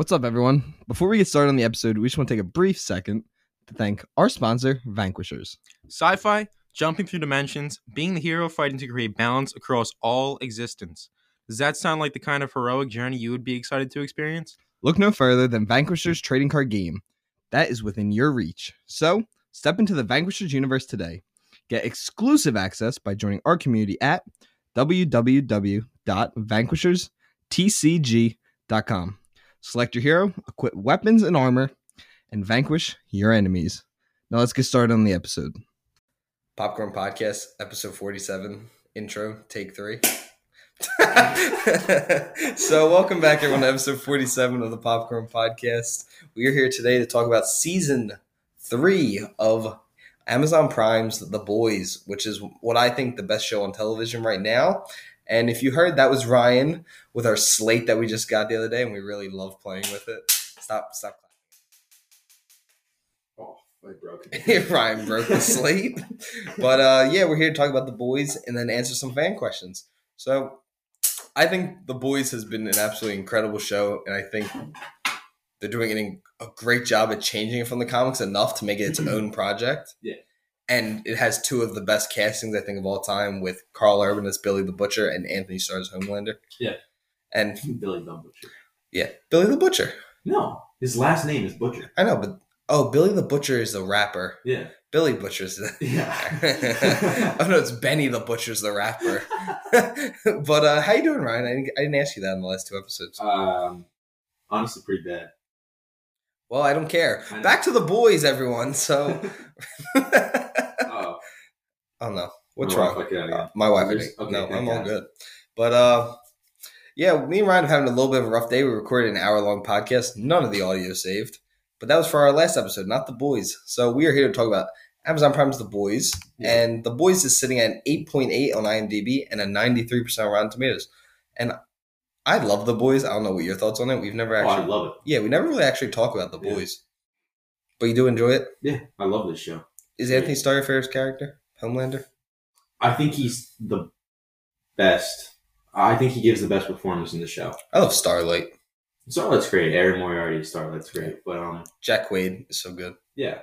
What's up, everyone? Before we get started on the episode, we just want to take a brief second to thank our sponsor, Vanquishers. Sci fi, jumping through dimensions, being the hero fighting to create balance across all existence. Does that sound like the kind of heroic journey you would be excited to experience? Look no further than Vanquishers trading card game. That is within your reach. So, step into the Vanquishers universe today. Get exclusive access by joining our community at www.vanquisherstcg.com. Select your hero, equip weapons and armor, and vanquish your enemies. Now let's get started on the episode. Popcorn Podcast, episode 47, intro, take three. so, welcome back, everyone, to episode 47 of the Popcorn Podcast. We are here today to talk about season three of Amazon Prime's The Boys, which is what I think the best show on television right now. And if you heard, that was Ryan with our slate that we just got the other day, and we really love playing with it. Stop, stop. Oh, I broke it. Ryan broke the slate. But uh, yeah, we're here to talk about The Boys and then answer some fan questions. So I think The Boys has been an absolutely incredible show, and I think they're doing an, a great job at changing it from the comics enough to make it its own project. Yeah. And it has two of the best castings, I think, of all time with Karl Urban as Billy the Butcher and Anthony Starr as Homelander. Yeah. And Billy the Butcher. yeah, Billy the Butcher. No, his last name is Butcher. I know, but oh, Billy the Butcher is the rapper. Yeah. Billy Butcher's the. Yeah. oh no, it's Benny the Butcher's the rapper. but uh, how you doing, Ryan? I didn't, I didn't ask you that in the last two episodes. um, honestly, pretty bad. Well, I don't care. I. Back to the boys, everyone. So, oh no, what's My wrong? wife, Uh, my wife. I? Okay, no, I'm all God. good. But uh, yeah, me and Ryan are having a little bit of a rough day. We recorded an hour long podcast. None of the audio saved, but that was for our last episode, not the boys. So we are here to talk about Amazon Prime's The Boys, Yeah. and The Boys is sitting at an 8.8 on IMDb and a 93% on Rotten Tomatoes. And I love The Boys. I don't know what your thoughts on it. We've never oh, I actually, love it. yeah, we never really actually talk about The Yeah. Boys. But you do enjoy it. Yeah, I love this show. Is Anthony Starr your favorite character? Homelander? I think he's the best. I think he gives the best performance in the show. I love Starlight. Starlight's great. Erin Moriarty, Starlight's great. But um, Jack Quaid is so good. yeah,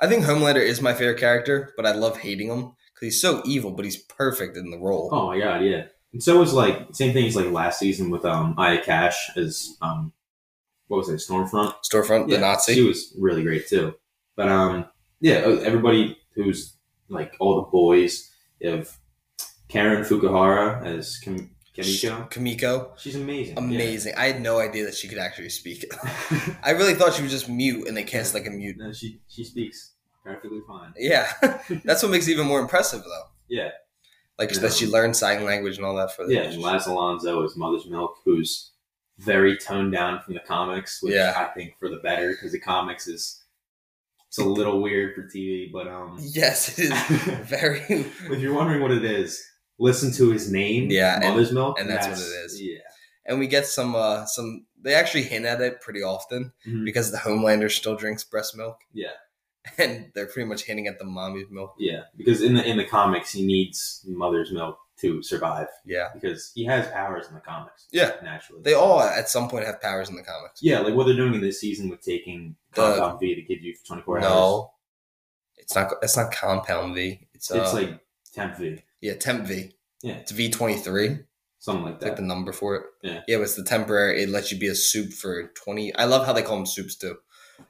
I think Homelander is my favorite character, but I love hating him because he's so evil, but he's perfect in the role. Oh my god, yeah. And so was like same thing as like last season with um Aya Cash as um what was it Stormfront. Storefront, the Nazi. She was really great too. But um yeah, everybody who's like all the boys. You have Karen Fukuhara as Kim- Kimiko. Kamiko, She's amazing. amazing. I had no idea that she could actually speak. I really thought she was just mute, and they cast like a mute. no, she she speaks perfectly fine. Yeah, that's what makes it even more impressive, though. Yeah. Like Yeah. that she learned sign language and all that for the Yeah, and Laz Alonso is Mother's Milk, who's very toned down from the comics, which Yeah. I think for the better because the comics is it's a little weird for TV, but um, Yes, it is very. if you're wondering what it is, listen to his name, Yeah, and- Mother's Milk, and that's what it is. Yeah, and we get some uh some. They actually hint at it pretty often Mhm. because the Homelander still drinks breast milk, yeah, and they're pretty much hinting at the mommy's milk. yeah. Because in the in the comics, he needs Mother's Milk to survive Yeah, because he has powers in the comics. Yeah. naturally, they all at some point have powers in the comics. Yeah, like what they're doing in this season with taking The- Compound V to give you 24 hours. No, it's not. It's not Compound V. It's uh, like Temp V, yeah, Temp V. Yeah. it's V twenty three. something like It's like that. the number for it. Yeah. yeah. But it's the temporary. It lets you be a soup for twenty. I love how they call them soups too.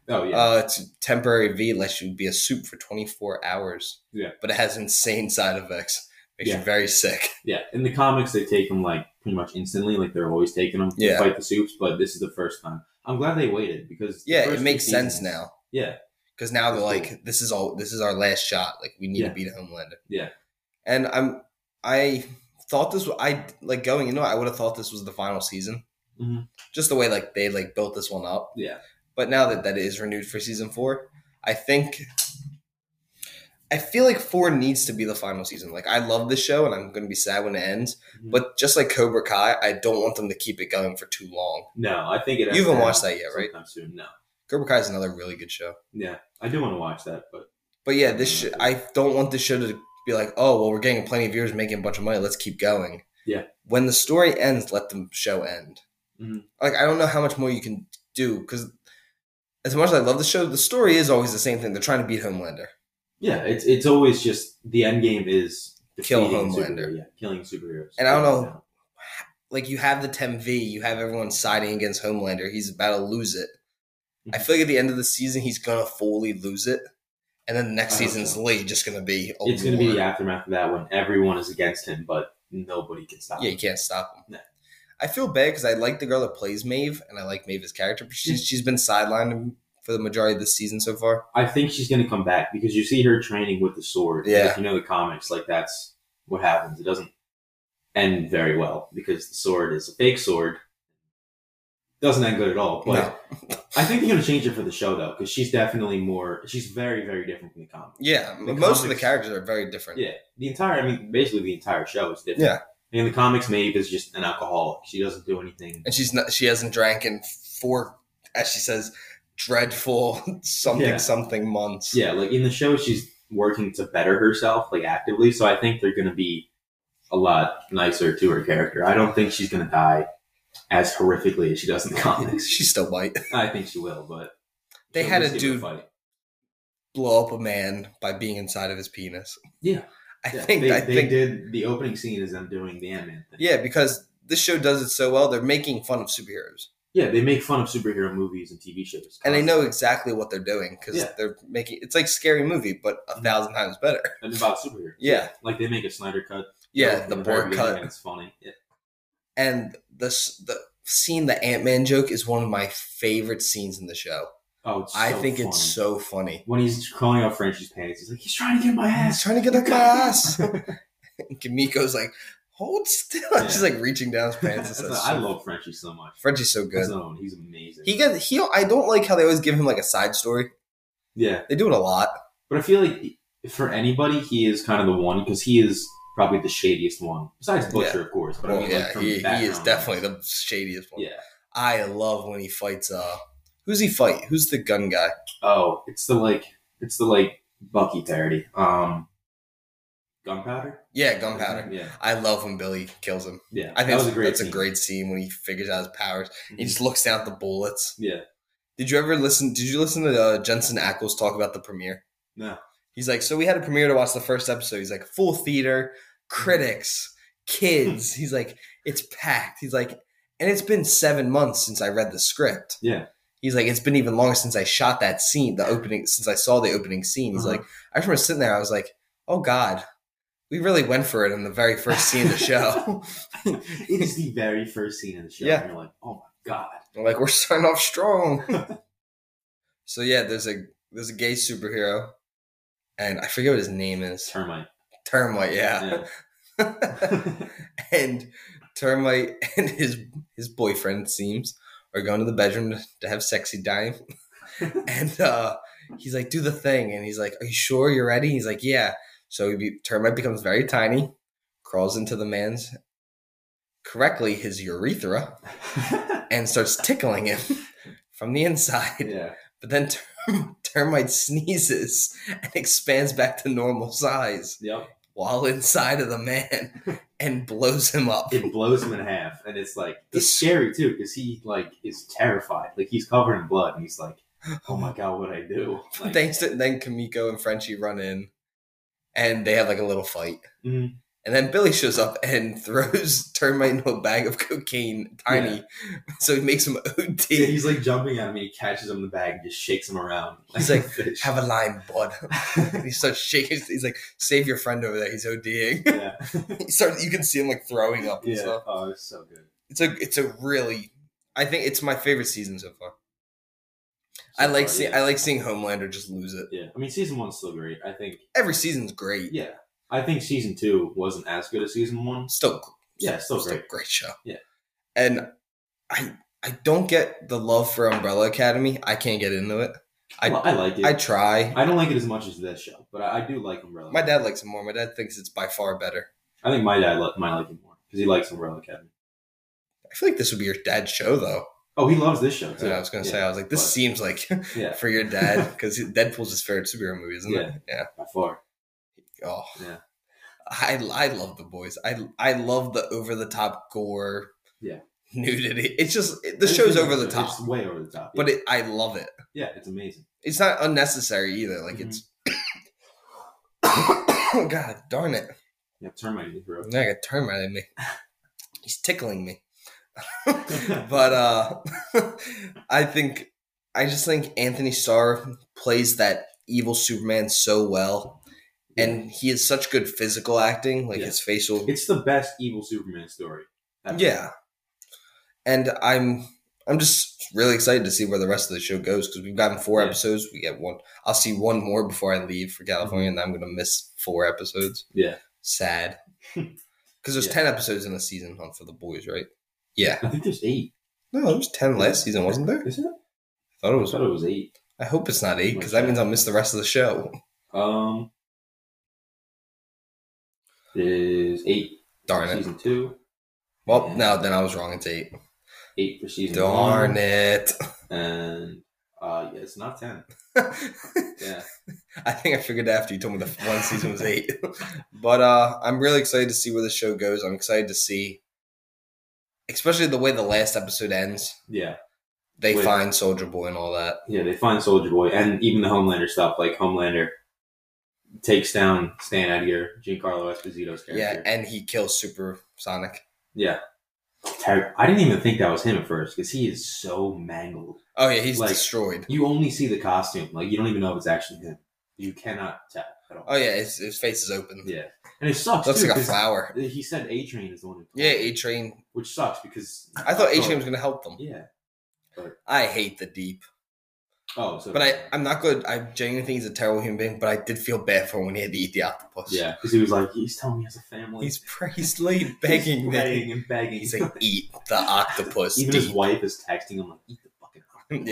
oh yeah. Uh, it's temporary V lets you be a soup for twenty four hours. Yeah. but it has insane side effects. Makes Yeah. you very sick. Yeah, in the comics they take them like pretty much instantly, like they're always taking them Yeah. to fight the soups. But this is the first time. I'm glad they waited because Yeah, it makes sense seasons- now Yeah, because now they're like, this is all. This is our last shot. Like we need Yeah. to beat Homelander. yeah, And I'm. I thought this. was I like going into it. I would have thought this was the final season. Mhm. Just the way like they like built this one up. yeah, But now that that is renewed for season four, I think I feel like four needs to be the final season. Like I love this show, and I'm going to be sad when it ends. Mhm. But just like Cobra Kai, I don't want them to keep it going for too long. No, I think it. You haven't watched that yet, right? Soon, no. Cobra Kai is another really good show. Yeah, I do want to watch that, but But yeah, this sh- I don't want this show to be like, oh well, we're getting plenty of viewers, making a bunch of money. Let's keep going. Yeah. When the story ends, let the show end. Mhm. Like I don't know how much more you can do because as much as I love the show, the story is always the same thing. They're trying to beat Homelander. Yeah, it's it's always just the end game is Kill Homelander. yeah, killing superheroes. And I don't know- Like you have the Temp V, you have everyone siding against Homelander. He's about to lose it. I Mhm. feel like at the end of the season, he's gonna fully lose it, and then the next season's so. late just gonna be a It's going to be the aftermath of that when everyone is against him, but nobody can stop him. Yeah, him. you can't stop him. No. I feel bad because I like the girl that plays Maeve, and I like Maeve's character, but she's she's been sidelined for the majority of the season so far. I think she's going to come back because you see her training with the sword. Yeah. If you know the comics, like that's what happens. It doesn't end very well because the sword is a fake sword. Doesn't end good at all. But no, I think they're going to change it for the show though, because she's definitely more. She's very, very different from the comics. yeah, The most of the characters are very different. Yeah, the entire. I mean, basically the entire show is different. Yeah. In the comics, Maeve is just an alcoholic. She doesn't do anything. and she's not. She hasn't drank in four, as she says, dreadful something Yeah. something months. Yeah, like in the show, she's working to better herself, like actively. So I think they're going to be a lot nicer to her character. I don't think she's going to die as horrifically as she does in the comics. she's still white. I think she will, but They had a dude blow up a man by being inside of his penis. Yeah, I yeah. think. they, I they think. did the opening scene is them doing the Ant Man thing. Yeah, because this show does it so well. They're making fun of superheroes, yeah, they make fun of superhero movies and TV shows, and they know exactly what they're doing because Yeah. they're making. It's like scary movie, but a mm-hmm. thousand times better. and about superheroes. Yeah. like they make a Snyder cut. Yeah, the board cut. It's funny. Yeah. and the the scene, the Ant Man joke, is one of my favorite scenes in the show. Oh, it's I think funny. it's so funny. when he's calling out Frenchie's pants. He's like, he's trying to get my ass. He's trying to get up my ass. and Kimiko's like, hold still. Yeah. She's like reaching down his pants. Why says, I love Frenchie so much. Frenchie's so good. Zone, he's amazing. He got he. I don't like how they always give him like a side story. yeah, They do it a lot. but I feel like for anybody, he is kind of the one because he is probably the shadiest one, besides Butcher, of course. But Well, I mean, yeah, like, he, he is definitely the shadiest one. Yeah. I love when he fights. Uh, who's he fight? Who's the gun guy? Oh, it's the like, it's the like Bucky parody. Um, Gunpowder. Yeah, gunpowder. Yeah, I love when Billy kills him. yeah. I think that was a that's, great. that's scene. a great scene when he figures out his powers. He Mhm. just looks down at the bullets. Yeah. Did you ever listen? Did you listen to uh, Jensen Ackles talk about the premiere? No. He's like, so we had a premiere to watch the first episode. He's like, full theater, critics, kids. He's like, it's packed. He's like, and it's been seven months since I read the script. Yeah. He's like, it's been even longer since I shot that scene, the opening, since I saw the opening scene. He's Uh-huh. like, I remember sitting there, I was like, oh God, we really went for it in the very first scene of the show. it is the very first scene of the show. Yeah. And you're like, oh my god. Like, we're starting off strong. so yeah, there's a there's a gay superhero, and I forget what his name is. Termite. Termite, yeah. and Termite and his his boyfriend it seems are going to the bedroom to, to have sexy time, and uh, he's like, "Do the thing," and he's like, "Are you sure you're ready?" He's like, "Yeah." So be, Termite becomes very tiny, crawls into the man's correctly his urethra, and starts tickling him from the inside. yeah. But then term, termite sneezes and expands back to normal size Yep. while inside of the man and blows him up. It blows him in half, and it's like it's scary too because he like is terrified. Like he's covered in blood, and he's like, "Oh my god, what do I do?" Like, Thanks to then Kamiko and Frenchie run in and they have like a little fight. Mhm. And then Billy shows up and throws termite into a bag of cocaine, tiny. So he makes him OD. Yeah, he's like jumping at him, and he catches him in the bag and just shakes him around. He's like, a fish. Have a line, bud. He starts shaking. He's like, "Save your friend over there. He's ODing." yeah, he starts. You can see him like throwing up and yeah. stuff. Oh, it's so good. It's a it's a really I think it's my favorite season so far. I like seeing. I like seeing Homelander just lose it. Yeah, I mean, season one's still great. I think. Every season's great. Yeah, I think season two wasn't as good as season one. Still Yeah, still still great. great show. Yeah. And I I don't get the love for Umbrella Academy. I can't get into it. I- Well, I like it. I try. I, don't like it as much as this show, but I, I do like Umbrella. My dad likes it more. My dad thinks it's by far better. I think my dad li- might like it more because he likes Umbrella Academy. I feel like this would be your dad's show though. Oh, he loves this show too. I was gonna say I was like, this but- seems like Yeah, for your dad because Deadpool's his favorite superhero movie, isn't it? Yeah. by far. Oh, Yeah. I I love the boys. I I love the over the top gore. Yeah. nudity. It's just it- the It's show's over the It's top, way over the top. but it, I love it. yeah, it's amazing. It's not unnecessary either. Like Mhm. it's. God darn it! Yeah, termite in throat. Now I got right at me. He's tickling me. but uh I think I just think Anthony Starr plays that evil Superman so well. And he has such good physical acting, like Yeah. his facial It's the best evil Superman story. ever. Yeah. And I'm I'm just really excited to see where the rest of the show goes because we've gotten four Yeah. episodes. We get one. I'll see one more before I leave for California, and I'm gonna miss four episodes. Yeah. Sad. Because there's ten episodes in the season on for the boys, right? Yeah. I think there's eight. No, there was ten last season, wasn't there? Is it? I thought it I was. thought it was eight. I hope it's not eight because that means I'll miss the rest of the show. Um, is eight Darn it. season two, Well, Yeah. no, then I was wrong. It's eight. eight for season Darn one, it. and uh, yeah, it's not ten. Yeah, I think I figured after you told me the one season was eight. but uh, I'm really excited to see where the show goes. I'm excited to see, especially the way the last episode ends. yeah, They Wait. find Soldier Boy and all that. yeah. They find Soldier Boy, and even the Homelander stuff. Like Homelander takes down Stan Edgar, Giancarlo Esposito's character. Yeah, and he kills Super Sonic. yeah. I didn't even think that was him at first because he is so mangled. Oh yeah, he's Like- destroyed. You only see the costume, like you don't even know if it's actually him. You cannot tell. Oh yeah, his, his face is open. Yeah, and it sucks. Looks too, like a flower. He said A Train is the one. Who Yeah, A Train. which sucks because I thought oh. A Train was gonna help them. Yeah. I hate the Deep, Oh, so but I I'm not good. I genuinely think he's a terrible human being. But I did feel bad for him when he had to eat the octopus. yeah, because he was like, he's telling me he has a family. he's pr- he's late begging he's begging and begging. He's like, eat the octopus. even his wife is texting him like, eat the fucking octopus.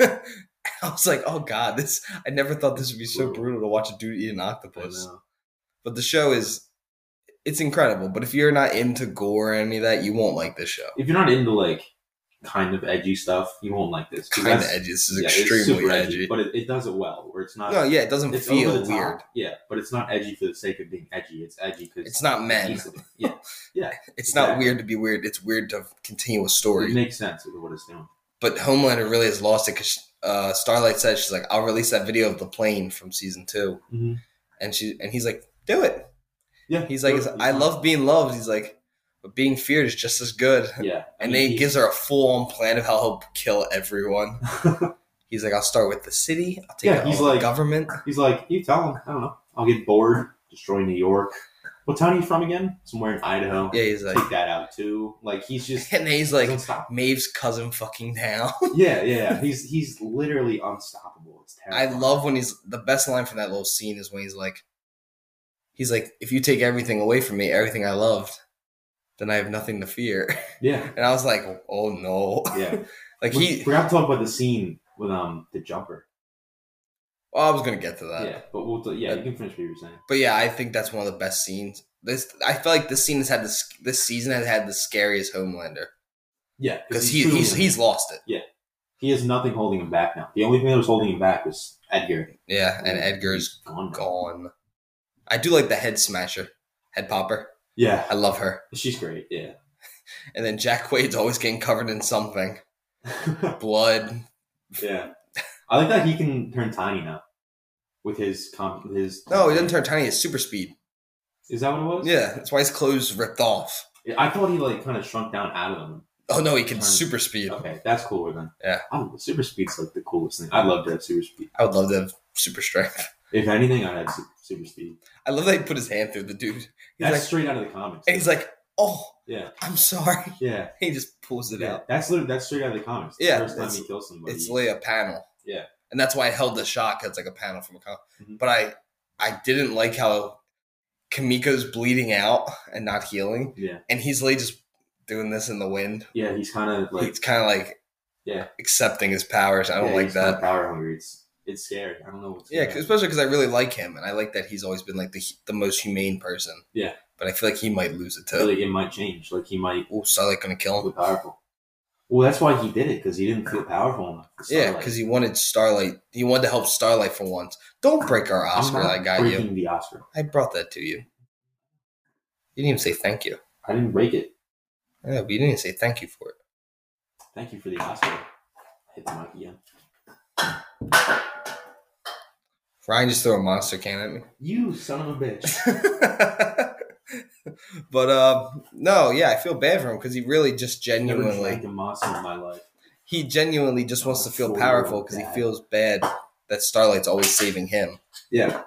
Yeah. I was like, oh god, this. I never thought this would be so Brutal. to watch a dude eat an octopus. But the show is, it's incredible. But if you're not into gore or any of that, you won't like this show. If you're not into like kind of edgy stuff, you won't like this. Kind of edgy. This is yeah, it's extremely super edgy. but it, it does it well. Where it's not. No, yeah, it doesn't feel weird. Yeah, but it's not edgy for the sake of being edgy. It's edgy because It's not men. Yeah, yeah. It's not weird to be weird. It's weird to continue a story. it makes sense with what it's doing. But Homelander really has lost it because uh, Starlight said she's like, "I'll release that video of the plane from season 2 Mhm. and she and he's like, "Do it." Yeah, He's like. "I love being loved." He's like, "But being feared is just as good." Yeah, I And mean, then he he's- gives her a full on plan of how he'll kill everyone. He's like, I'll start with the city. I'll take Yeah, he's like- government. He's like, you tell him. I don't know. I'll get bored destroy New York. What town are you from again? Somewhere in Idaho. Yeah, he's like, Take that out too. Like he's just and then he's like. Maeve's cousin fucking down. Yeah, yeah. He's he's literally unstoppable. It's terrible. I love when he's the best line from that little scene is when he's like, he's like, if you take everything away from me, everything I loved, then I have nothing to fear. Yeah, And I was like, oh no, yeah. like we he. forgot to talk about the scene with um the jumper. Well, I was gonna get to that. yeah, but we'll yeah. You can finish what you were saying. But yeah, I think that's one of the best scenes. This I feel like this scene has had this this season has had the scariest Homelander Yeah, because he, truly- he's he's lost it. Yeah, he has nothing holding him back now. The only thing that was holding him back was Edgar. Yeah, and Edgar's He's gone. gone. I do like the head smasher, head popper. Yeah, I love her. she's great. Yeah. And then Jack Quaid's always getting covered in something, blood. yeah, I like that he can turn tiny now with his comp. His No, he doesn't turn tiny. It's super speed. Is that what it was? Yeah, that's why his clothes ripped off. I thought he like kind of shrunk down out of them. Oh no, he can super speed. Okay, that's cooler then. Yeah. I. Super speed's like the coolest thing. I'd love to have super speed. I would love to have super strength. If anything, I'd have su- super speed. I love that he put his hand through the dude. He's That's like, straight out of the comics. and he's like, "Oh, yeah, I'm sorry." yeah, He just pulls it yeah. out. That's literally that's straight out of the comics. The Yeah, first time it's- he kills somebody. It's like a panel. Yeah. And that's why I held the shot because it's like a panel from a comic. Mhm. But I, I didn't like how Kamiko's bleeding out and not healing, yeah, and he's like just doing this in the wind. yeah. He's kind of like he's kind of like Yeah. accepting his powers. I don't yeah, like that. Power hungry. It's it's scary. I don't know what's Yeah, 'cause- especially because I really like him, and I like that he's always been like the the most humane person. Yeah. but I feel like he might lose it too. Like, it might change. Like he might Oh, Starlight gonna kill him. powerful. Well, that's why he did it because he didn't feel powerful enough. Yeah, because he wanted Starlight. He wanted to help Starlight for once. Don't break our Oscar. I got you. breaking the Oscar. I brought that to you. You didn't even say thank you. I didn't break it. Yeah, but you didn't say thank you for it. Thank you for the Oscar. Hit the mic again. Ryan just threw a monster can at me. You son of a bitch. but uh, no, yeah, I feel bad for him because he really just genuinely drank a monster in my life. he genuinely just wants to feel powerful because he feels bad that Starlight's always saving him. Yeah.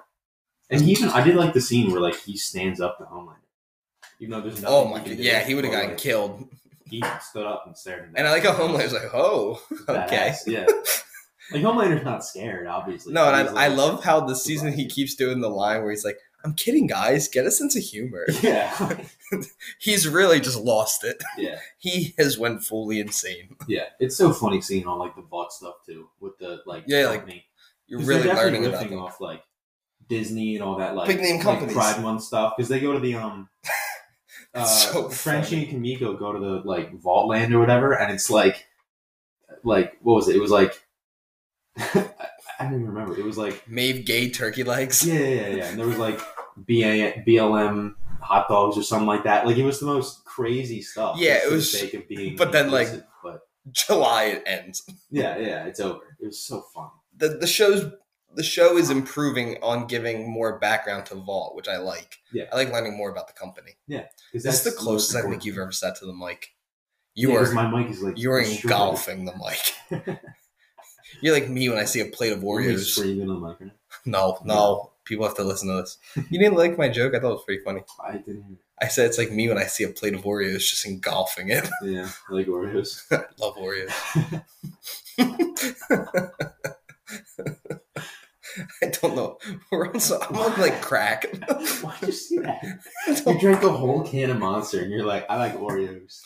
And he even I did like the scene where like he stands up to Homelander. Even though there's nothing Oh my god, yeah, he would have gotten like, killed. He stood up and stared And I like how Homelander's like, oh, okay. Badass, Yeah. Like Homelander's not scared, obviously. No, and I, I love how the season he keeps doing the line where he's like, I'm kidding, guys. Get a sense of humor. Yeah. He's really just lost it. yeah. He has went fully insane. Yeah. It's so funny seeing all like the Vought stuff too with the like Yeah, like, company. You're 'Cause really definitely learning about riffing them. off like Disney and all that like Big name like, companies. Pride Month stuff because they go to the um. Uh, so Frenchie and Kamiko go to the like Vought Land or whatever, and it's like, like what was it? It was like, don't even remember. It was like Maeve gay turkey legs. yeah, yeah, yeah, yeah. And there was like BA, BLM hot dogs or something like that. Like it was the most crazy stuff. Yeah, it the was- of being. but then, like- but July it ends. yeah, yeah, it's over. It was so fun. The the show's the show is improving on giving more background to Vought, which I like. Yeah. I like learning more about the company. Because This is the closest I think you've ever sat to the mic. You Yeah, were my mic is like you are engulfing the mic. You're like me when I see a plate of Oreos. screaming on the mic? right now? No, no. People have to listen to this. You didn't like my joke? I thought it was pretty funny. I didn't. I said it's like me when I see a plate of Oreos just engulfing it. Yeah, I like Oreos. I love Oreos. I don't know. We're also, I'm on like crack. Why'd you see that? You drank a whole can of Monster, and you're like, I like Oreos.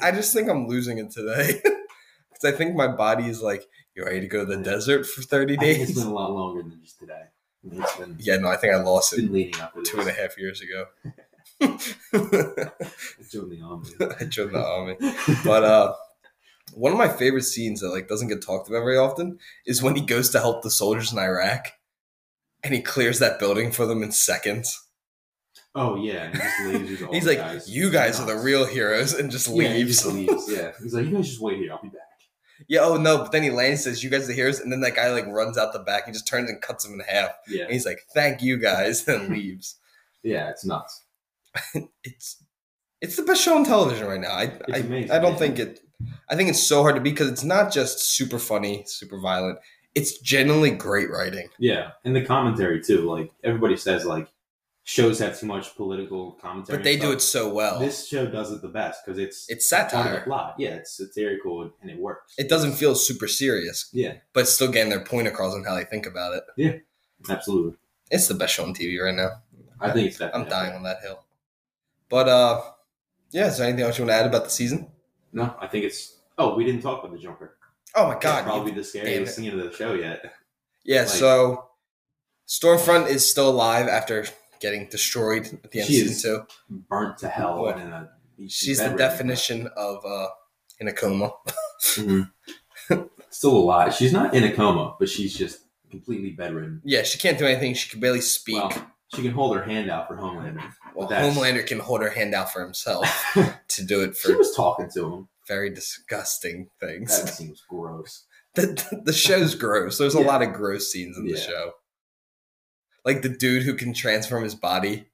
I just think I'm losing it today. Because I think my body is like, you ready to go to the desert for 30 days? it's been a lot longer than just today. I mean, been, Yeah, no, I think I lost it leading up two and a half years ago. It's doing the army. I joined the army. But uh one of my favorite scenes that like doesn't get talked about very often is when he goes to help the soldiers in Iraq and he clears that building for them in seconds. Oh yeah, and he just lasers all He's like, guys. "You guys are the real heroes," and just Yeah, he just leaves. Yeah, he's like, you guys just wait here. I'll be back. Yeah, oh no, but then he lands, says, "You guys are the heroes," and then that guy like runs out the back and just turns and cuts him in half. Yeah, And he's like, "Thank you guys," and leaves. yeah, it's nuts. It's it's the best show on television right now. I I, amazing, I don't yeah. think it. I think it's so hard to be because it's not just super funny, super violent. It's genuinely great writing. Yeah, and the commentary too. Like everybody says, like shows have too much political commentary, But they do it so well. This show does it the best because it's it's part of the satire. plot. Yeah, it's satirical and it works. It doesn't feel super serious, Yeah, but still getting their point across on how they think about it. Yeah, absolutely. It's the best show on TV right now. I think it's I'm dying on that hill. But uh, yeah. Is there anything else you want to add about the season? No, I think it's. Oh, we didn't talk about the jumper. Oh my god! probably the scariest scene of the show yet. yeah. like- so Stormfront is still alive after getting destroyed at the end She of season two. Burnt to hell in a. She's the definition of uh in a coma. Mhm. Still alive. She's not in a coma, but she's just completely bedridden. Yeah, she can't do anything. She can barely speak. Well, she can hold her hand out for Homelander. Well, Homelander can hold her hand out for himself to do it for. She was talking to him. very disgusting things. That seems gross. the, the show's gross. There's a lot of gross scenes in the show. Like the dude who can transform his body.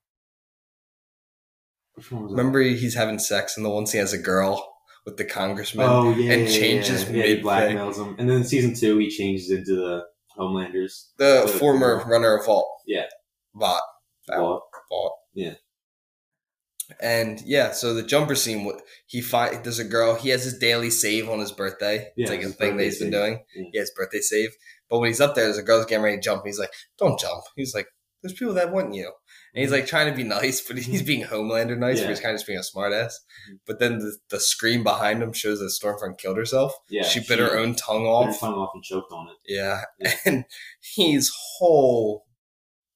Remember he's having sex and the once he has a girl with the congressman. Oh yeah, and yeah, changes yeah. yeah, he blackmails him, and then in season two he changes into the Homelanders. the the former girl. runner of Vought. Yeah. Well, Vought. Yeah. And yeah, so the jumper scene, he find there's a girl. He has his daily save on his birthday. Yeah, it's like a thing that he's been doing. Yeah. He has birthday save. But when he's up there, there's a girl's getting ready to jump. He's like, "Don't jump." He's like, "There's people that want you." And he's like trying to be nice, but he's being Homelander nice, Yeah. but he's kind of just being a smartass. Mhm. But then the, the screen behind him shows that Stormfront killed herself. yeah, she bit her own tongue bit her off. tongue off and choked on it. Yeah. Yeah. And his whole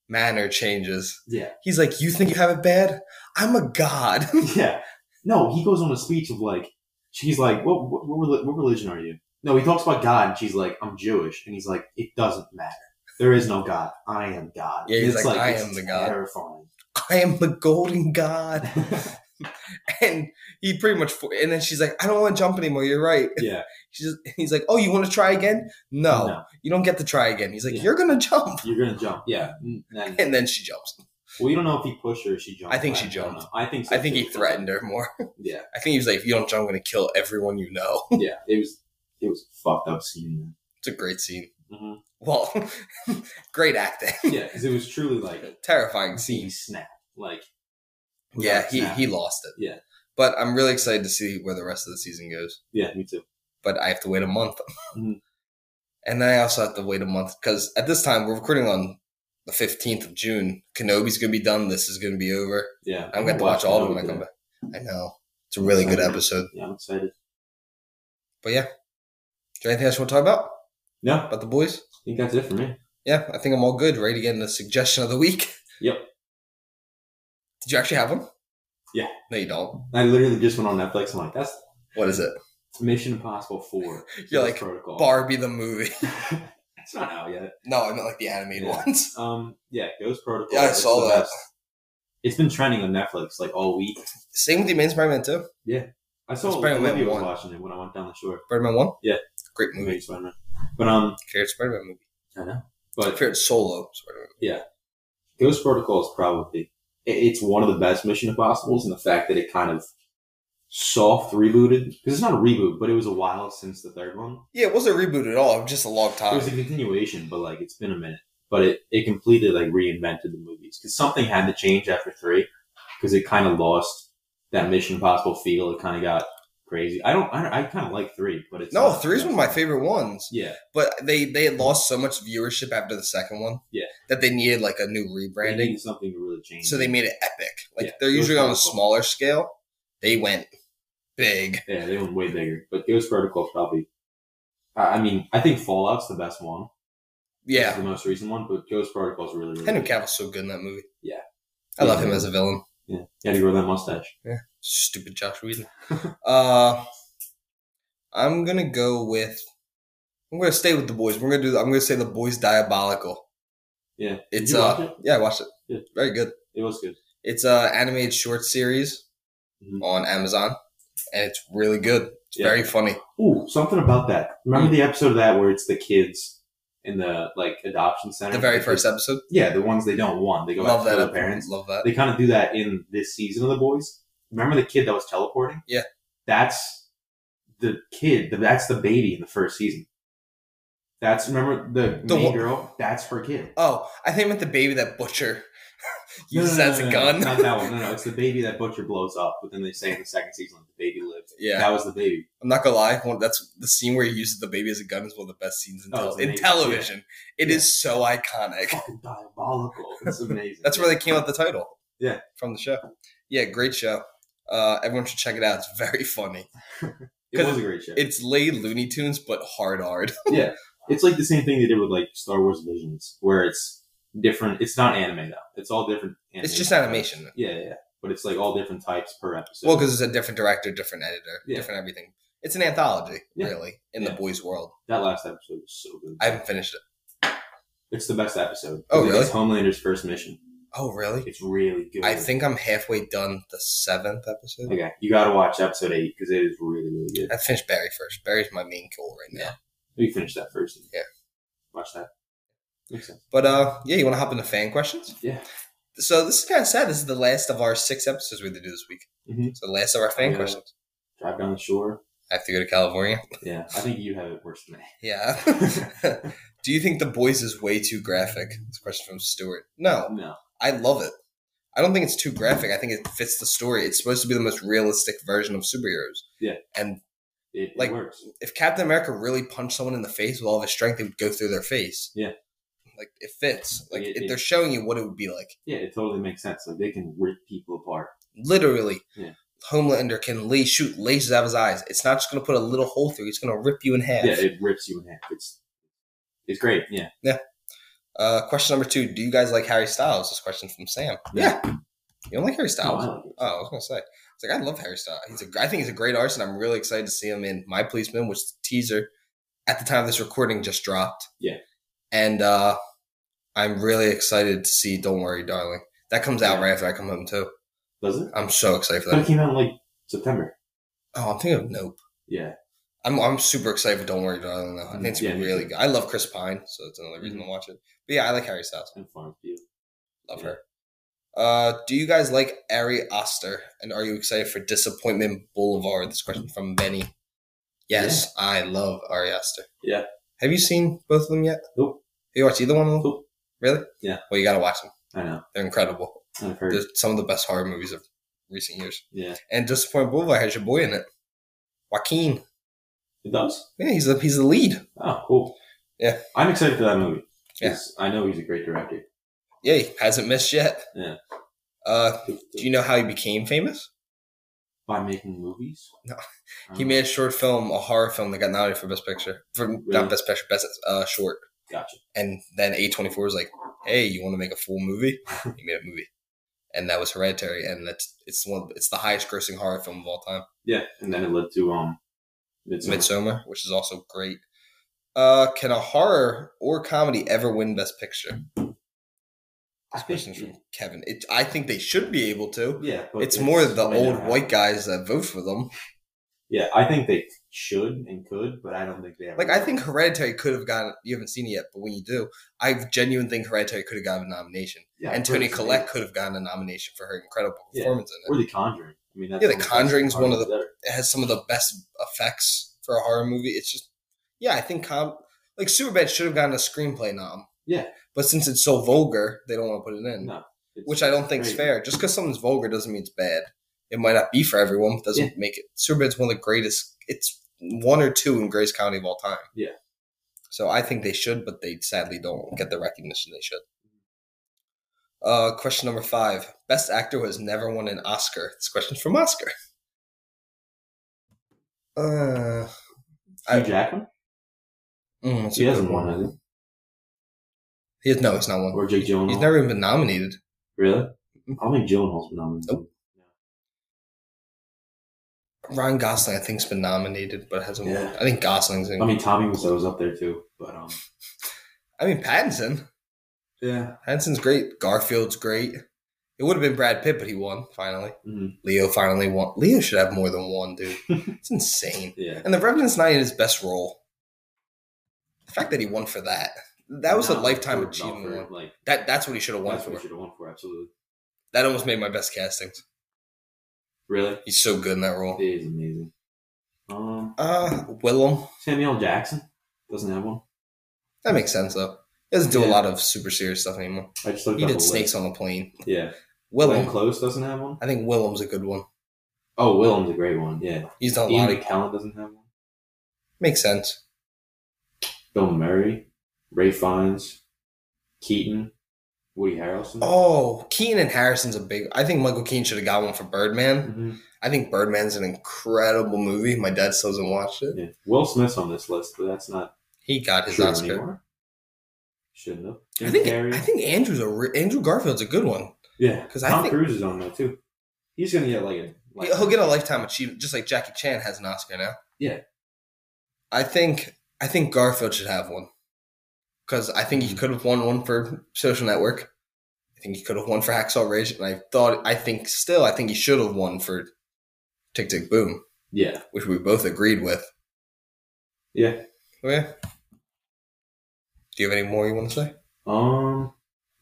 manner changes. Yeah, He's like, You think you have it bad? I'm a god. yeah. No, he goes on a speech of like, she's like, what, what, what, what religion are you? No, he talks about God, and she's like, I'm Jewish, and he's like, it doesn't matter. There is no God. I am God. Yeah, he's It's like, I am the God. Terrifying. I am the golden god. and he pretty much. And then she's like, "I don't want to jump anymore. You're right." Yeah. She's he's like, "Oh, you want to try again? No, No. you don't get to try again." He's like, Yeah. "You're gonna jump," You're gonna jump. Yeah. And then, and then she jumps. well, you don't know if he pushed her or she jumped. I think she jumped. know. I think. So I think too. he threatened her more. Yeah. I think he was like, "If you don't jump, I'm gonna kill everyone you know." Yeah. It was. It was a fucked up scene. It's a great scene. hmm Well, great acting. Yeah, because it was truly like a Terrifying scene snap. Like. Yeah, he, snapping. he lost it. Yeah. But I'm really excited to see where the rest of the season goes. Yeah, me too. But I have to wait a month. Mhm. And then I also have to wait a month because at this time we're recording on the 15th of June. Kenobi's going to be done. This is going to be over. Yeah. I'm going to watch all of them when I come back. I know. It's a really good episode. Yeah, I'm excited. But yeah. Is there anything else you want to talk about? No, About the boys? I think that's it for me. Yeah, I think I'm all good. Ready to get in the suggestion of the week. Yep. Did you actually have one? Yeah. No, you don't. I literally just went on Netflix. I'm like, that's What is it? Mission Impossible Four. You're like, Protocol. Barbie the movie. it's not out yet. No, I meant like the animated Yeah. ones. Um, yeah, Ghost Protocol. Yeah, I It's saw that. best. It's been trending on Netflix like all week. Same with the main Spider-Man too. Yeah, I saw Spider-Man was watching it when I went down the shore. Spider-Man one. Yeah. Great movie. Spider-Man. But um, Favorite Spider-Man movie. I know. But favorite solo Spider-Man. Yeah. Ghost Protocol is probably it- it's one of the best Mission Impossibles in the fact that it kind of soft rebooted because it's not a reboot, but it was a while since the third one. Yeah, it wasn't a reboot at all. It was just a long time. It was a continuation, but like it's been a minute. But it, it completely like reinvented the movies because something had to change after three because it kind of lost that Mission Impossible feel. It kind of got crazy. I don't. I, I kind of like three, but it's no, not- three's one of my favorite ones. Yeah, But they they had lost so much viewership after the second one. Yeah. That they needed like a new they rebranding. something to really change. So they made it epic. Like Yeah, they're usually on a smaller scale. They went big. yeah, they went way bigger. But Ghost Protocol probably. I mean, I think Fallout's the best one. It's Yeah. the most recent one, but Ghost Protocol's really really. Henry. Cavill's so good in that movie. Yeah. I love him as a villain. Yeah, yeah, he grow that mustache. Stupid Joss Whedon. uh, I'm gonna go with. I'm gonna stay with the boys. We're gonna do. I'm gonna say the boys diabolical. Yeah, It's uh, watch it? yeah, I watched it. Yeah. Very good. It was good. It's a animated short series Mhm. on Amazon, and it's really good. It's Yeah. very funny. Ooh, something about that. Remember Hmm. the episode of that where it's the kids in the like adoption center? The very first episode. Yeah, the ones they don't want. They go Love that. their parents. Love that. They kind of do that in this season of the boys. Remember the kid that was teleporting? Yeah. That's the kid. the- That's the baby in the first season. That's remember the, The main one- girl. That's her kid. Oh, I think meant the baby that Butcher No, uses no, no, as a no, gun. Not that one. No, no, it's the baby that Butcher blows up. But then they say in the second season, like, the baby lives. Yeah. that was the baby. I'm not gonna lie. That's the scene where he uses the baby as a gun is one of the best scenes in, Oh, in television. It is Yeah. so iconic. Fucking diabolical. It's amazing. That's where they came up with the title. Yeah. from the show. Yeah, great show. Uh, everyone should check it out. It's very funny. it was a great show. It's laid Looney Tunes, but hard hard. yeah, it's like the same thing they did with like Star Wars Visions, where it's different. It's not anime though. It's all different. It's just types. animation. Yeah, yeah, yeah. But it's like all different types per episode. Well, because it's a different director, different editor, Yeah. different everything. It's an anthology, Yeah. really, in Yeah. the boys' world. that last episode was so good. I haven't finished it. it's the best episode. Oh, It's? Homelander's first mission. Oh, really? It's really good. I think I'm halfway done the seventh episode. Okay, you got to watch episode eight because it is really, really good. I finished Barry first. Barry's my main goal right now. You finish that first. Yeah. Watch that. Makes sense. But uh, yeah, you want to hop into fan questions? Yeah. So this is kind of sad. This is the last of our six episodes we had to do this week. Mhm. So the last of our fan Yeah. questions. Drive down the shore. I have to go to California. Yeah, I think you have it worse than me. Yeah. Do you think the boys is way too graphic? This question from Stuart. No, No. I love it. I don't think it's too graphic. I think it fits the story. It's supposed to be the most realistic version of superheroes. Yeah. And It, Like- it works. if Captain America really punched someone in the face with all of his strength, it would go through their face. Yeah. Like it fits. Like Like, it- it, it- they're showing you what it would be like. Yeah, it totally makes sense. Like they can rip people apart. Literally. Yeah. Homelander can lay, shoot lasers out of his eyes. It's not just going to put a little hole through. It's going to rip you in half. Yeah, it rips you in half. It's it's great. Yeah. Yeah. Uh, question number two: Do you guys like Harry Styles? This question from Sam. Yeah. You don't like Harry No, Styles? I like. Oh, I was gonna say. It's like I love Harry Styles. He's a, I think he's a great artist, and I'm really excited to see him in My Policeman, which the teaser at the time of this recording just dropped. Yeah. And uh, I'm really excited to see Don't Worry, Darling. That comes out Yeah. right after I come home too. Does it? I'm so excited for But it that. came out in like September. Oh, I'm thinking of Nope. Yeah. I'm I'm super excited for Don't Worry Darling though. I think it's Yeah, really good. I love Chris Pine, so it's another reason Mhm. to watch it. But yeah, I like Harry Styles. And Florence Pugh. Love Yeah. her. Uh, do you guys like Ari Aster? And are you excited for Disappointment Boulevard? This question from Benny. Yes, I love Ari Aster. Yeah. Have you seen both of them yet? Nope. Have you watched either one of them? Nope. Really? Yeah. Well, you gotta watch them. I know. They're incredible. I've heard. They're some of the best horror movies of recent years. Yeah. And Disappointment Boulevard has your boy in it, Joaquin. It does? Yeah, he's the he's the lead. Oh, cool. Yeah. I'm excited for that movie. Yeah. I know he's a great director. Yeah, he hasn't missed yet. Yeah. Uh, do you know how he became famous? By making movies? No. He made a short film, a horror film that got nominated for Best Picture, for Really? not Best Picture, Best uh, Short. Gotcha. And then A24 was like, "Hey, you want to make a full movie?" he made a movie, and that was Hereditary, and that's it's one it's the highest grossing horror film of all time. Yeah. And then it led to um Midsommar. Midsommar, which is also great. Uh, can a horror or comedy ever win Best Picture? This question's from Kevin. It, I think they should be able to. yeah, but It's more the old white guys that vote for them. Yeah, I think they should and could, but I don't think they ever Like I think Hereditary could have gotten. You haven't seen it yet, but when you do, I genuinely think Hereditary could have gotten a nomination, yeah, and Toni it's Collette could have gotten a nomination for her incredible Yeah. performance in Or it. The Conjuring. I mean, that's Yeah, The Conjuring's one of the- ever. It has some of the best effects for a horror movie. It's just, yeah, I think com- like Superbad should have gotten a screenplay nom. Yeah. but since it's so vulgar, they don't want to put it in, No, which I don't think is fair. Just because something's vulgar doesn't mean it's bad. It might not be for everyone, but doesn't Yeah. make it. Superbad's one of the greatest. It's one or two in greatest County of all time. Yeah. So I think they should, but they sadly don't get the recognition they should. Uh, question number five: Best actor who has never won an Oscar. This question's from Oscar. Uh, Hugh I- Jackman. Mm, He hasn't one. won, has he? He has, no, he's not one. Or Jake Gyllenhaal. He's never even been nominated. really. I don't think Gyllenhaal's been nominated. Nope. Ryan Gosling, I think, has been nominated, but hasn't won. Yeah. I think Gosling's in. I mean, Tommy Wiseau's up there too, but um, I mean, Pattinson. yeah, Pattinson's great. Garfield's great. It would have been Brad Pitt, but he won finally. Mhm. Leo finally won. Leo should have more than one, dude. It's insane. yeah. And The Revenant's not in his best role. The fact that he won for that, that was a lifetime for- achievement. no, for, Like That that's what he should have won that's what for. he should have won for. Absolutely. That almost made my best castings. Really, He's so good in that role. it is amazing. Um, Uh, Willem. Samuel Jackson doesn't have one. That makes sense though. He doesn't do a lot of super serious stuff anymore. I just looked He did Snakes list. on the Plane. Yeah, Willem. Glenn Close doesn't have one. I think Willem's a good one. Oh, Willem's a great one. Yeah, He's done a Ian lot of McKellen doesn't have one. makes sense. Bill Murray, Ralph Fiennes, Keaton, Woody Harrelson. Oh, Keaton and Harrelson's a big. I think Michael Keaton should have got one for Birdman. Mhm. I think Birdman's an incredible movie. My dad still hasn't watched it. Yeah. Will Smith's on this list, but that's not He got his Oscar. anymore. Shouldn't have. I think Carrey. I think Andrew's a re- Andrew Garfield's a good one. Yeah, because Tom think- Cruise is on there too. He's gonna get like a. Like, He'll get a lifetime achievement, just like Jackie Chan has an Oscar now. Yeah. I think I think Garfield should have one because I think he Mm-hmm. could have won one for Social Network. I think he could have won for Hacksaw Ridge, and I thought I think still I think he should have won for Tick Tick Boom, Yeah, which we both agreed with. yeah. Oh, yeah. Do you have any more you want to say? Um,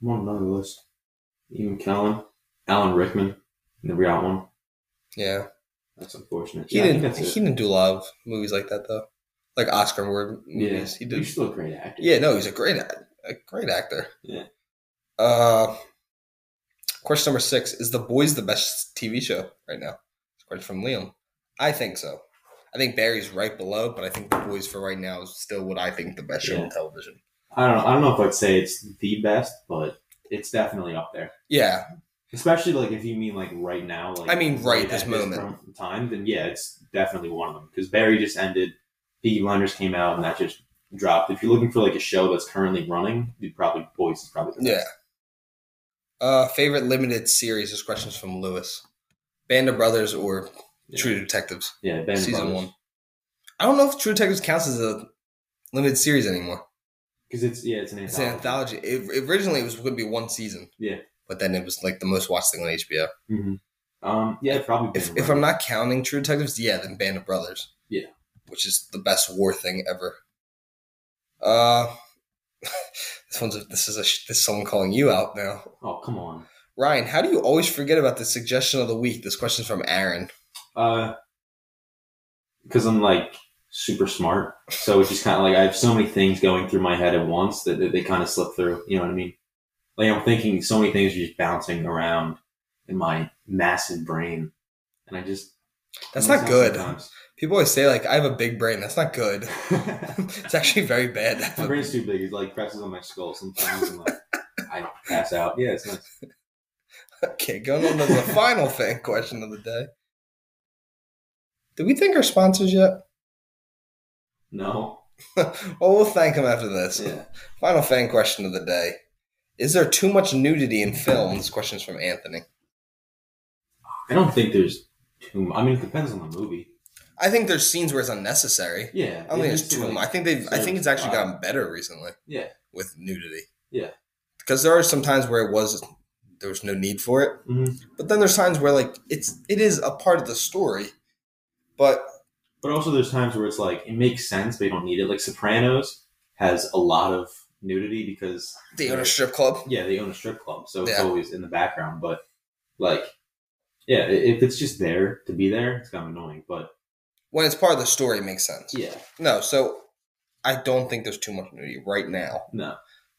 I'm on another list. Ian McKellen, Alan Rickman, never got one. Yeah, That's unfortunate. he yeah, didn't. He it. didn't do a lot of movies like that though, like Oscar award Yeah, movies. He did. He's still a great actor. Yeah, no, he's a great, a great actor. Yeah. Uh, question number six: Is The Boys the best TV show right now? It's question from Liam. I think so. I think Barry's right below, but I think The Boys for right now is still what I think the best show Yeah. on television. I don't. know. I don't know if I'd say it's the best, but it's definitely up there. Yeah, Especially like if you mean like right now. Like I mean right this moment. time, then yeah, it's definitely one of them because Barry just ended. Peaky Blinders came out, and that just dropped. If you're looking for like a show that's currently running, you'd probably Boys is probably the yeah. Uh, favorite limited series is questions from Lewis. Band of Brothers or Yeah. True Detectives Yeah, Band of season Brothers. one. I don't know if True Detectives counts as a limited series anymore. because it's yeah, it's an It's anthology. an anthology. It, originally, it was going to be one season. Yeah. But then it was like the most watched thing on HBO. hmm Um, yeah, probably. If, if I'm not counting True Detectives, yeah, then Band of Brothers. Yeah. Which is the best war thing ever. Uh, this one's a, this is a this is someone calling you out now. oh come on, Ryan, how do you always forget about the suggestion of the week? This question's from Aaron. uh, because I'm like super smart, so it's just kind of like I have so many things going through my head at once that, that they kind of slip through. You know what I mean? Like I'm thinking so many things are just bouncing around in my massive brain, and I just That's not good. sometimes. People always say like I have a big brain. That's not good. it's actually very bad. My brain's too big. It like presses on my skull sometimes, and like I pass out. Yeah, it's nice. Okay, going on to the final fan question of the day. Did we thank our sponsors yet? No. well, we'll thank them after this. Yeah. Final fan question of the day. Is there too much nudity in film? This question is from Anthony. I don't think there's too. I mean, it depends on the movie. I think there's scenes where it's unnecessary. Yeah. I don't think there's too much. I think they've. I think it's actually gotten better recently Yeah. with nudity. Yeah. Because there are some times where it was there was no need for it, hmm but then there's times where like it's it is a part of the story, but But also, there's times where it's like it makes sense, but you don't need it. Like Sopranos has a lot of nudity because they own a strip club. yeah, they own a strip club, so it's Yeah. always in the background. But like, yeah, if it's just there to be there, it's kind of annoying. But When it's part of the story, it makes sense. yeah, No, so I don't think there's too much nudity right now. no,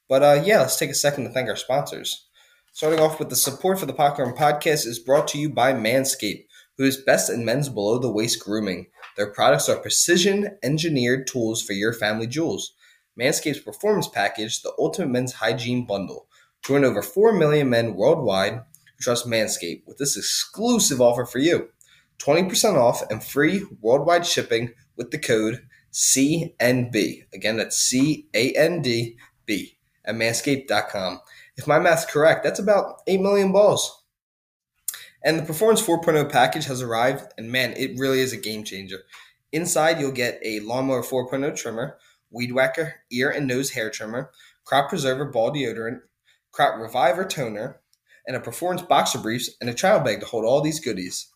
But uh, yeah, let's take a second to thank our sponsors. Starting off with the support for the Popcorn Podcast is brought to you by Manscaped, who is best in men's below the waist grooming. Their products are precision engineered tools for your family jewels. Manscaped's performance package, the ultimate men's hygiene bundle. Join over 4 million men worldwide who trust Manscaped with this exclusive offer for you 20% off and free worldwide shipping with the code CNB. Again, that's C A N D B at manscaped.com. If my math's correct, that's about 8 million balls. And the Performance 4.0 package has arrived, and man, it really is a game changer. Inside, you'll get a Lawnmower 4.0 trimmer, Weed Whacker ear and nose hair trimmer, Crop Preserver ball deodorant, Crop Reviver toner, and a Performance boxer briefs and a child bag to hold all these goodies.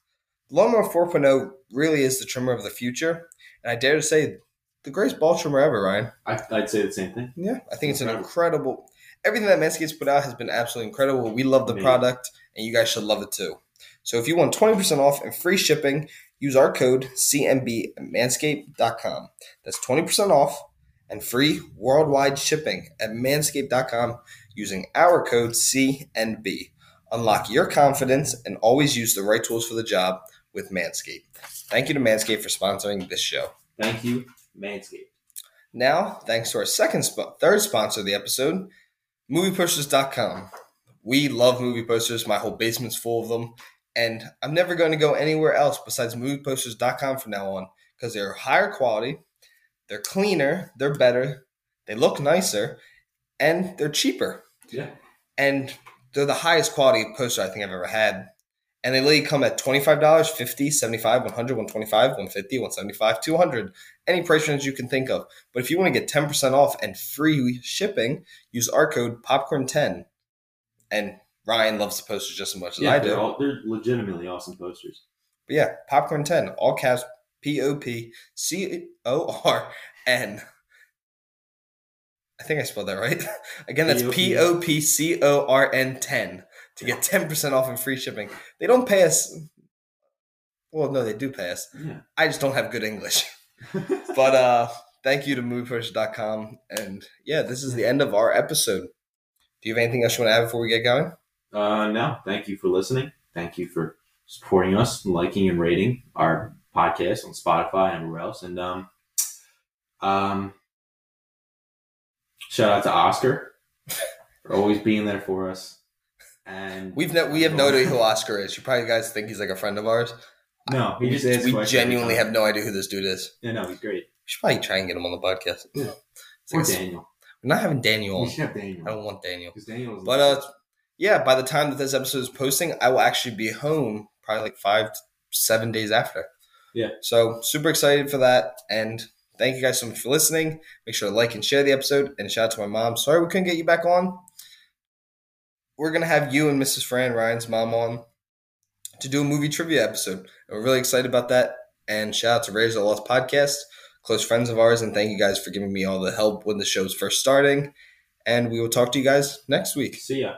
Lawnmower 4.0 really is the trimmer of the future, and I dare to say, the greatest ball trimmer ever, Ryan. I, I'd say the same thing. Yeah, I think it's an Incredible. Everything that Manscaped's put out has been absolutely incredible. We love the Amazing. product, and you guys should love it too. So if you want 20% off and free shipping, use our code CMB at manscaped.com. That's 20% off and free worldwide shipping at manscaped.com using our code CNB. Unlock your confidence and always use the right tools for the job with Manscaped. Thank you to Manscaped for sponsoring this show. Thank you, Manscaped. Now, thanks to our second, sp- third sponsor of the episode, MoviePosters.com. We love movie posters. My whole basement's full of them, and I'm never going to go anywhere else besides MoviePosters.com from now on because they're higher quality, they're cleaner, they're better, they look nicer, and they're cheaper. Yeah. And they're the highest quality poster I think I've ever had. And they literally come at $25, 50 75 100 125 150 175 200 any price range you can think of. But if you want to get 10% off and free shipping, use our code popcorn10. And Ryan loves the posters just as much as Yeah, I they're, do. all, they're legitimately awesome posters. But yeah, popcorn10, all caps P O P C O R N. I think I spelled that right. Again, that's P O P C O R N 10 to get 10% off and free shipping. They don't pay us. Well, no, they do pay us. Yeah. I just don't have good English. But uh thank you to moviepush.com. And yeah, this is the end of our episode. Do you have anything else you want to add before we get going? Uh, no, thank you for listening. Thank you for supporting us, liking and rating our podcast on Spotify and everywhere else. And um, um, shout out to Oscar for always being there for us. And We've no, we have no idea who Oscar is. You probably guys think he's like a friend of ours. no, he We, just asks we genuinely have no idea who this dude is. Yeah, no, he's great. We should probably try and get him on the podcast. Yeah. It's like Or a- Daniel. we're not having Daniel We should have Daniel. I don't want Daniel. Because Daniel But uh, yeah, by the time that this episode is posting, I will actually be home probably like five, to seven days after. Yeah. So super excited for that, and thank you guys so much for listening. Make sure to like and share the episode, and shout out to my mom. Sorry we couldn't get you back on. We're gonna have you and Mrs. Foran Ryan's mom on to do a movie trivia episode. And we're really excited about that. And shout out to of the Lost podcast, close friends of ours, and thank you guys for giving me all the help when the show's first starting. And we will talk to you guys next week. See ya.